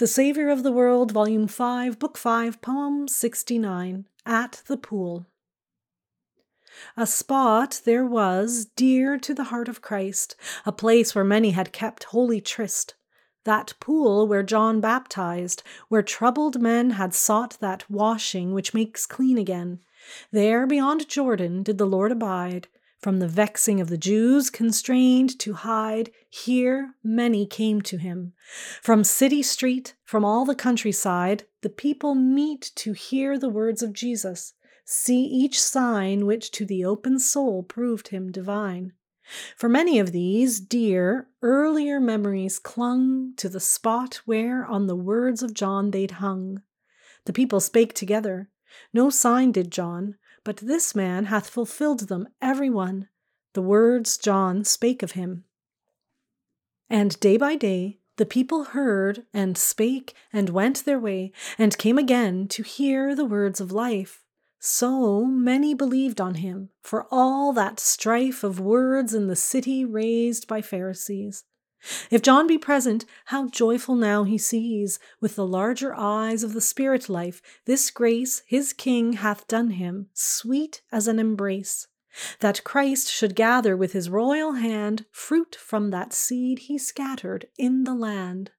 The Saviour of the World, Volume 5, Book 5, Poem 69 At the Pool. A spot there was dear to the heart of Christ, a place where many had kept holy tryst. That pool where John baptized, where troubled men had sought that washing which makes clean again. There beyond Jordan did the Lord abide, from the vexing of the Jews, constrained to hide, here many came to him. From city street, from all the countryside, the people meet to hear the words of Jesus, see each sign which to the open soul proved him divine. For many of these dear, earlier memories clung to the spot where on the words of John they'd hung. The people spake together. No sign did John, but this man hath fulfilled them, every one, the words John spake of him. And day by day the people heard and spake and went their way, and came again to hear the words of life. So many believed on him, for all that strife of words in the city raised by Pharisees. If John be present, how joyful now he sees, with the larger eyes of the spirit life, this grace his King hath done him, sweet as an embrace. That Christ should gather with his royal hand fruit from that seed he scattered in the land.